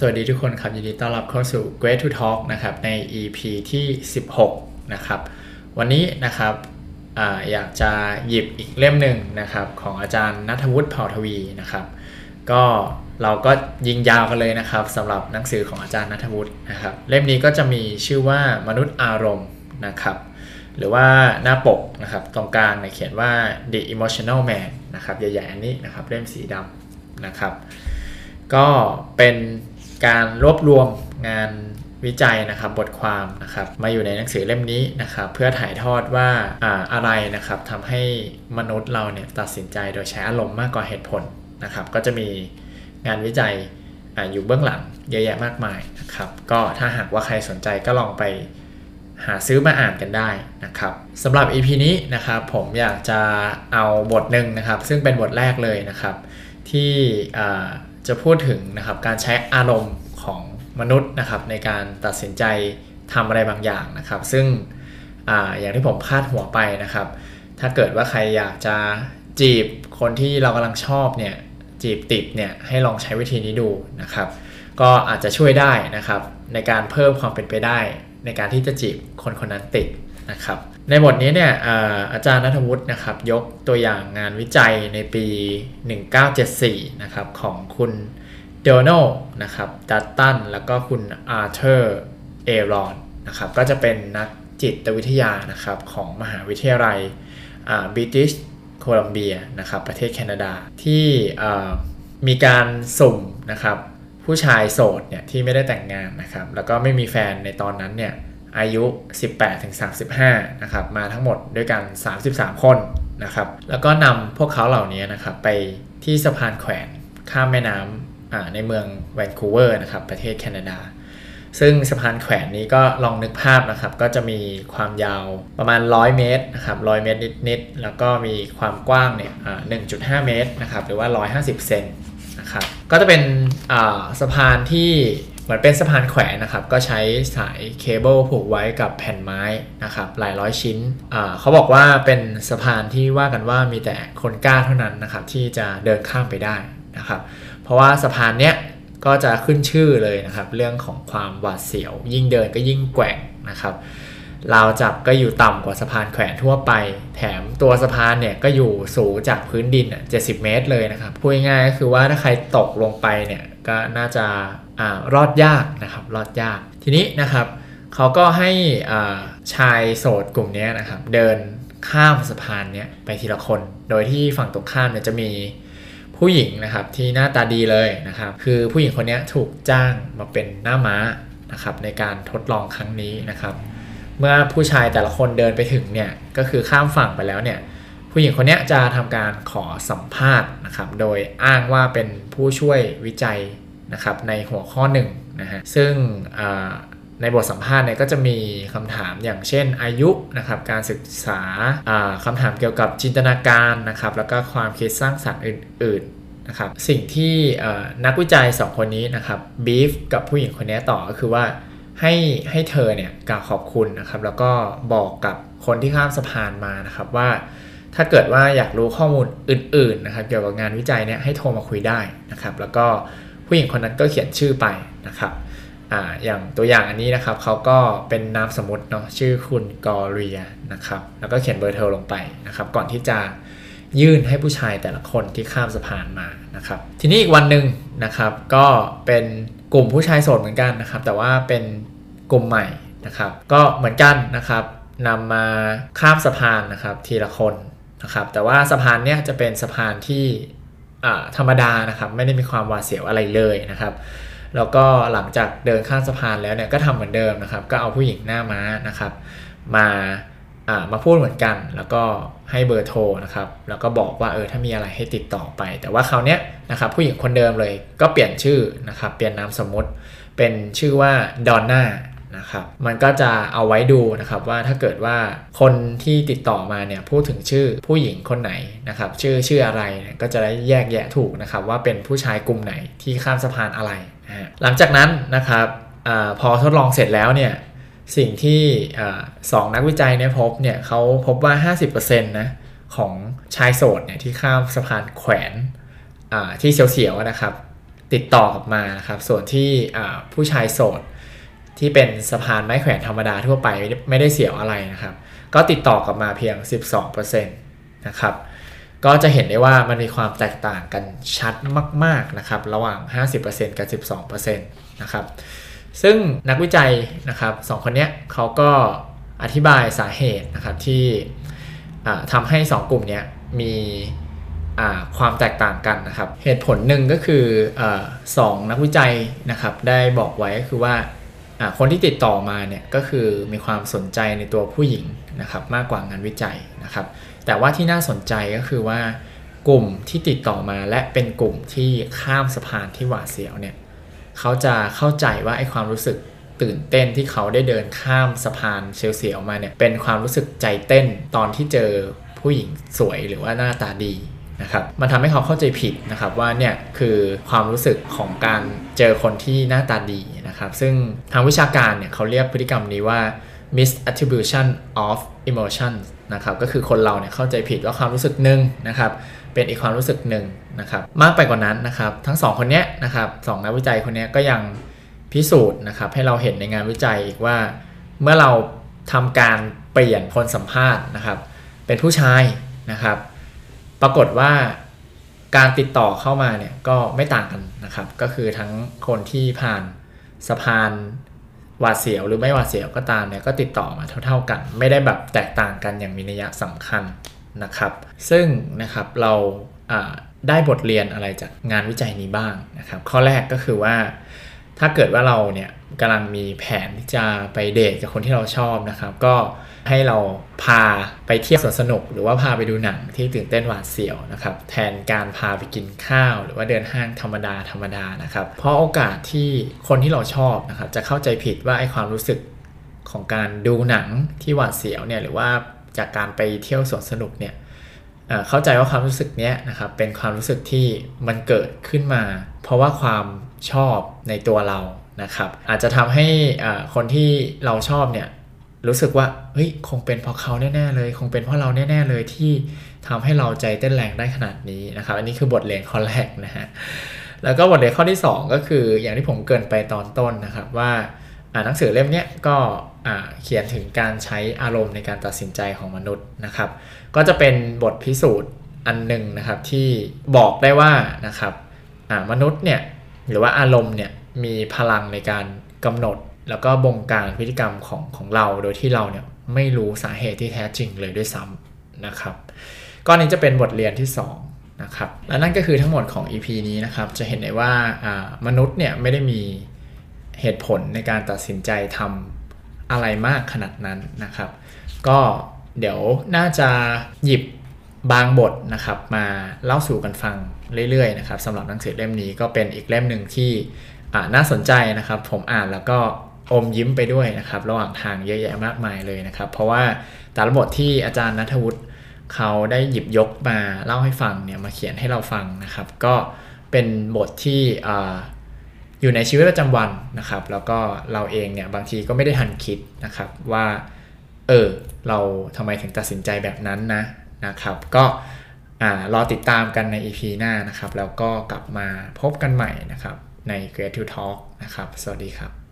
สวัสดีทุกคนครับ ยินดีต้อนรับเข้าสู่ Great to Talk นะครับใน EP ที่ 16 นะครับ วันนี้นะครับออยากจะหยิบอีกเล่มหนึ่งนะครับของอาจารย์นัทวุฒิเผ่าทวีนะครับ ก็เราก็ยิงยาวกันเลยนะครับสำหรับหนังสือของอาจารย์นัทวุฒินะครับ เล่มนี้ก็จะมีชื่อว่ามนุษย์อารมณ์นะครับ หรือว่าหน้าปกนะครับตรงกลางเนี่ยเขียนว่า the emotional man นะครับใหญ่ๆอันนี้นะครับเล่มสีดำนะครับ ก็เป็น การรวบรวมงานวิจัยนะครับบทความนะครับมาอยู่ในหนังสือเล่มนี้นะครับเพื่อถ่ายทอดว่าอาอะไรนะครับทำให้มนุษย์เราเนี่ยตัดสินใจโดยใช้อารมณ์มากกว่าเหตุผลนะครับก็จะมีงานวิจัยออยู่เบื้องหลังเยอะแยะมากมายนะครับก็ถ้าหากว่าใครสนใจก็ลองไปหาซื้อมาอ่านกันได้นะครับสำหรับ EP นี้นะครับผมอยากจะเอาบทหนึ่งนะครับซึ่งเป็นบทแรกเลยนะครับที่ จะพูดถึงนะครับการใช้อารมณ์ของมนุษย์นะครับในการตัดสินใจทำอะไรบางอย่างนะครับ ซึ่งออย่างที่ผมคาดหัวไปนะครับ ถ้าเกิดว่าใครอยากจะจีบคนที่เรากำลังชอบเนี่ยจีบติดเนี่ยให้ลองใช้วิธีนี้ดูนะครับ ก็อาจจะช่วยได้นะครับ ในการเพิ่มความเป็นไปได้ ในการที่จะจีบคนคนนั้นติดนะครับ ในบทนี้เนี่ยอาจารย์นัทวุฒินะครับยกตัวอย่างงานวิจัยในปี 1974 นะครับของคุณเดโนนะครับดัตตันแล้วก็คุณอาร์เธอร์เอรอนนะครับก็จะเป็นนักจิตวิทยานะครับของมหาวิทยาลัยบิทิชโคลัมเบียนะครับประเทศแคนาดาที่มีการสุ่มนะครับผู้ชายโสดเนี่ยที่ไม่ได้แต่งงานนะครับแล้วก็ไม่มีแฟนในตอนนั้นเนี่ย อายุ 18-35 นะครับ มาทั้งหมดด้วยกัน 33 คนนะครับ แล้วก็นำพวกเขาเหล่านี้นะครับไปที่สะพานแขวนข้ามแม่น้ำในเมืองแวนคูเวอร์นะครับ ประเทศแคนาดา ซึ่งสะพานแขวนนี้ก็ลองนึกภาพนะครับ ก็จะมีความยาวประมาณ 100 เมตรนะครับ100 เมตรนิดๆ แล้วก็มีความกว้างเนี่ย1.5 เมตรนะครับ หรือว่า 150 เซนนะครับ ก็จะเป็นสะพานที่ เหมือนเป็นสะพานแขวนนะครับ ก็ใช้สายเคเบิลผูกไว้กับแผ่นไม้นะครับ หลายร้อยชิ้น เขาบอกว่าเป็นสะพานที่ว่ากันว่ามีแต่คนกล้าเท่านั้นนะครับ ที่จะเดินข้ามไปได้นะครับ เพราะว่าสะพานเนี้ยก็จะขึ้นชื่อเลยนะครับ เรื่องของความหวาดเสียว ยิ่งเดินก็ยิ่งแกว่งนะครับราวจับก็อยู่ต่ำกว่าสะพานแขวนทั่วไป แถมตัวสะพานเนี่ยก็อยู่สูงจากพื้นดิน 70 เมตรเลยนะครับพูดง่ายๆก็คือว่าถ้าใครตกลงไปเนี่ย ก็น่าจะอรอดยากนะครับรอดยาก ทีนี้นะครับเขาก็ให้ชายโสดกลุ่มนี้นะครับเดินข้ามสะพานเนี้ยไปทีละคน โดยที่ฝั่งตรงข้ามเนี่ยจะมีผู้หญิงนะครับที่หน้าตาดีเลยนะครับ คือผู้หญิงคนนี้ถูกจ้างมาเป็นหน้าม้านะครับในการทดลองครั้งนี้นะครับ เมื่อผู้ชายแต่ละคนเดินไปถึงเนี่ยก็คือข้ามฝั่งไปแล้วเนี่ย ผู้หญิงคนนี้จะทำการขอสัมภาษณ์นะครับ โดยอ้างว่าเป็นผู้ช่วยวิจัยนะครับในหัวข้อหนึ่งนะฮะ ซึ่งในบทสัมภาษณ์เนี่ยก็จะมีคำถามอย่างเช่นอายุนะครับการศึกษาคำถามเกี่ยวกับจินตนาการนะครับ แล้วก็ความคิดสร้างสรรค์อื่นๆนะครับ สิ่งที่นักวิจัย 2 คนนี้นะครับบีฟกับผู้หญิงคนนี้ต่อก็คือว่าให้ให้เธอเนี่ยกล่าวขอบคุณนะครับ แล้วก็บอกกับคนที่ข้ามสะพานมานะครับว่า ถ้าเกิดว่าอยากรู้ข้อมูลอื่นๆนะครับเกี่ยวกับงานวิจัยเนี่ยให้โทรมาคุยได้นะครับ แล้วก็ผู้หญิงคนนั้นก็เขียนชื่อไปนะครับอ่าอย่างตัวอย่างอันนี้นะครับเขาก็เป็นนามสมมติเนาะชื่อคุณกอเรียนะครับแล้วก็เขียนเบอร์โทรลงไปนะครับ ก่อนที่จะยื่นให้ผู้ชายแต่ละคนที่ข้ามสะพานมานะครับ ทีนี้อีกวันหนึ่งนะครับ ก็เป็นกลุ่มผู้ชายโสดเหมือนกันนะครับ แต่ว่าเป็นกลุ่มใหม่นะครับ ก็เหมือนกันนะครับนำมาข้ามสะพานนะครับ ทีละคน นะครับแต่ว่าสะพานเนี้ยจะเป็นสะพานที่ธรรมดานะครับไม่ได้มีความหวาดเสียวอะไรเลยนะครับ แล้วก็หลังจากเดินข้ามสะพานแล้วเนี่ยก็ทำเหมือนเดิมนะครับ ก็เอาผู้หญิงหน้าม้านะครับ มามาพูดเหมือนกัน แล้วก็ให้เบอร์โทรนะครับแล้วก็บอกว่าเออถ้ามีอะไรให้ติดต่อไป แต่ว่าคราวนี้นะครับผู้หญิงคนเดิมเลยก็เปลี่ยนชื่อนะครับเปลี่ยนนามสมมติเป็นชื่อว่าดอนน่า นะครับมันก็จะเอาไว้ดูนะครับว่าถ้าเกิดว่าคนที่ติดต่อมาเนี่ยพูดถึงชื่อผู้หญิงคนไหนนะครับชื่อชื่ออะไรก็จะได้แยกแยะถูกนะครับว่าเป็นผู้ชายกลุ่มไหนที่ข้ามสะพานอะไร หลังจากนั้นนะครับอพอทดลองเสร็จแล้วเนี่ยสิ่งที่สองนักวิจัยเนี่ยพบเนี่ยเขาพบว่า 50%นะของชายโสดเนี่ยที่ข้ามสะพานแขวนที่เสียวๆนะครับติดต่อกลับมาครับส่วนที่ผู้ชายโสด ที่เป็นสะพานไม้แขวนธรรมดาทั่วไปไม่ได้เสียวอะไรนะครับ ก็ติดต่อกลับมาเพียง 12%นะครับก็จะเห็นได้ว่ามันมีความแตกต่างกันชัดมากๆนะครับระหว่าง 50%กับ 12%นะครับซึ่งนักวิจัยนะครับสองคนนี้เขาก็อธิบายสาเหตุนะครับที่ทำให้ 2 กลุ่มนี้มีความแตกต่างกันนะครับ เหตุผลหนึ่งก็คืออสองนักวิจัยนะครับได้บอกไว้ก็คือว่า คนที่ติดต่อมาเนี่ยก็คือมีความสนใจในตัวผู้หญิงนะครับมากกว่างานวิจัยนะครับ แต่ว่าที่น่าสนใจก็คือว่ากลุ่มที่ติดต่อมาและเป็นกลุ่มที่ข้ามสะพานที่หวาดเสียวเนี่ยเขาจะเข้าใจว่าไอ้ความรู้สึกตื่นเต้นที่เขาได้เดินข้ามสะพานเสียวๆมาเนี่ยเป็นความรู้สึกใจเต้นตอนที่เจอผู้หญิงสวยหรือว่าหน้าตาดี นะครับมันทำให้เขาเข้าใจผิดนะครับว่าเนี่ยคือความรู้สึกของการเจอคนที่หน้าตาดีนะครับซึ่งทางวิชาการเนี่ยเขาเรียกพฤติกรรมนี้ว่า misattribution of emotions นะครับก็คือคนเราเนี่ยเข้าใจผิดว่าความรู้สึกหนึ่งนะครับเป็นอีกความรู้สึกหนึ่งนะครับมากไปกว่านั้นนะครับทั้งสองคนนี้นะครับสองนักวิจัยคนนี้ก็ยังพิสูจน์นะครับให้เราเห็นในงานวิจัยอีกว่า เมื่อเราทำการเปลี่ยนคนสัมภาษณ์นะครับเป็นผู้ชายนะครับ ปรากฏว่าการติดต่อเข้ามาเนี่ยก็ไม่ต่างกันนะครับ ก็คือทั้งคนที่ผ่านสะพานหวาดเสียวหรือไม่หวาดเสียวก็ตามเนี่ยก็ติดต่อมาเท่า ๆกัน ไม่ได้แบบแตกต่างกันอย่างมีนัยสำคัญนะครับ ซึ่งนะครับเราได้บทเรียนอะไรจากงานวิจัยนี้บ้างนะครับ ข้อแรกก็คือว่า ถ้าเกิดว่าเราเนี่ยกำลังมีแผนที่จะไปเดทกับคนที่เราชอบนะครับ ก็ให้เราพาไปเที่ยวสวนสนุก หรือว่าพาไปดูหนังที่ตื่นเต้นหวาดเสียวนะครับ แทนการพาไปกินข้าว หรือว่าเดินห้างธรรมดาธรรมดานะครับ เพราะโอกาสที่คนที่เราชอบนะครับจะเข้าใจผิดว่าไอ้ความรู้สึกของการดูหนังที่หวาดเสียวเนี่ยหรือว่าจากการไปเที่ยวสวนสนุกเนี่ย เข้าใจว่าความรู้สึกนี้นะครับเป็นความรู้สึกที่มันเกิดขึ้นมา เพราะว่าความชอบในตัวเรานะครับอาจจะทำให้คนที่เราชอบเนี่ยรู้สึกว่าเฮ้ยคงเป็นเพราะเขาแน่ๆเลย คงเป็นเพราะเราแน่ๆเลยที่ทำให้เราใจเต้นแรงได้ขนาดนี้นะครับ อันนี้คือบทเรียนข้อแรกนะฮะแล้วก็บทเรียนข้อที่ 2 ก็คืออย่างที่ผมเกินไปตอนต้นนะครับว่า หนังสือเล่มนี้ก็เขียนถึงการใช้อารมณ์ในการตัดสินใจของมนุษย์นะครับ ก็จะเป็นบทพิสูจน์อันหนึ่งนะครับที่บอกได้ว่านะครับมนุษย์เนี่ยหรือว่าอารมณ์เนี่ยมีพลังในการกำหนด แล้วก็บงการพฤติกรรมของของเราโดยที่เราเนี่ยไม่รู้สาเหตุที่แท้จริงเลยด้วยซ้ำนะครับก็นี้จะเป็นบทเรียนที่ 2 นะครับ และนั่นก็คือทั้งหมดของ EP นี้นะครับ จะเห็นได้ว่ามนุษย์เนี่ยไม่ได้มี เหตุผลในการตัดสินใจทำอะไรมากขนาดนั้นนะครับ ก็เดี๋ยวน่าจะหยิบบางบทนะครับมาเล่าสู่กันฟังเรื่อยๆนะครับสำหรับหนังสือเล่มนี้ก็เป็นอีกเล่มหนึ่งที่น่าสนใจนะครับ ผมอ่านแล้วก็อมยิ้มไปด้วยนะครับ ระหว่างทางเยอะแยะมากมายเลยนะครับ เพราะว่าแต่ละบทที่อาจารย์นัทวุฒิเขาได้หยิบยกมาเล่าให้ฟังเนี่ยมาเขียนให้เราฟังนะครับ ก็เป็นบทที่ อยู่ในชีวิตประจำวันนะครับ แล้วก็เราเองเนี่ยบางทีก็ไม่ได้ทันคิดนะครับว่า เออ เราทำไมถึงตัดสินใจแบบนั้นนะนะครับ ก็รอติดตามกันใน EP หน้านะครับ แล้วก็กลับมาพบกันใหม่นะครับใน Creative Talk นะครับ สวัสดีครับ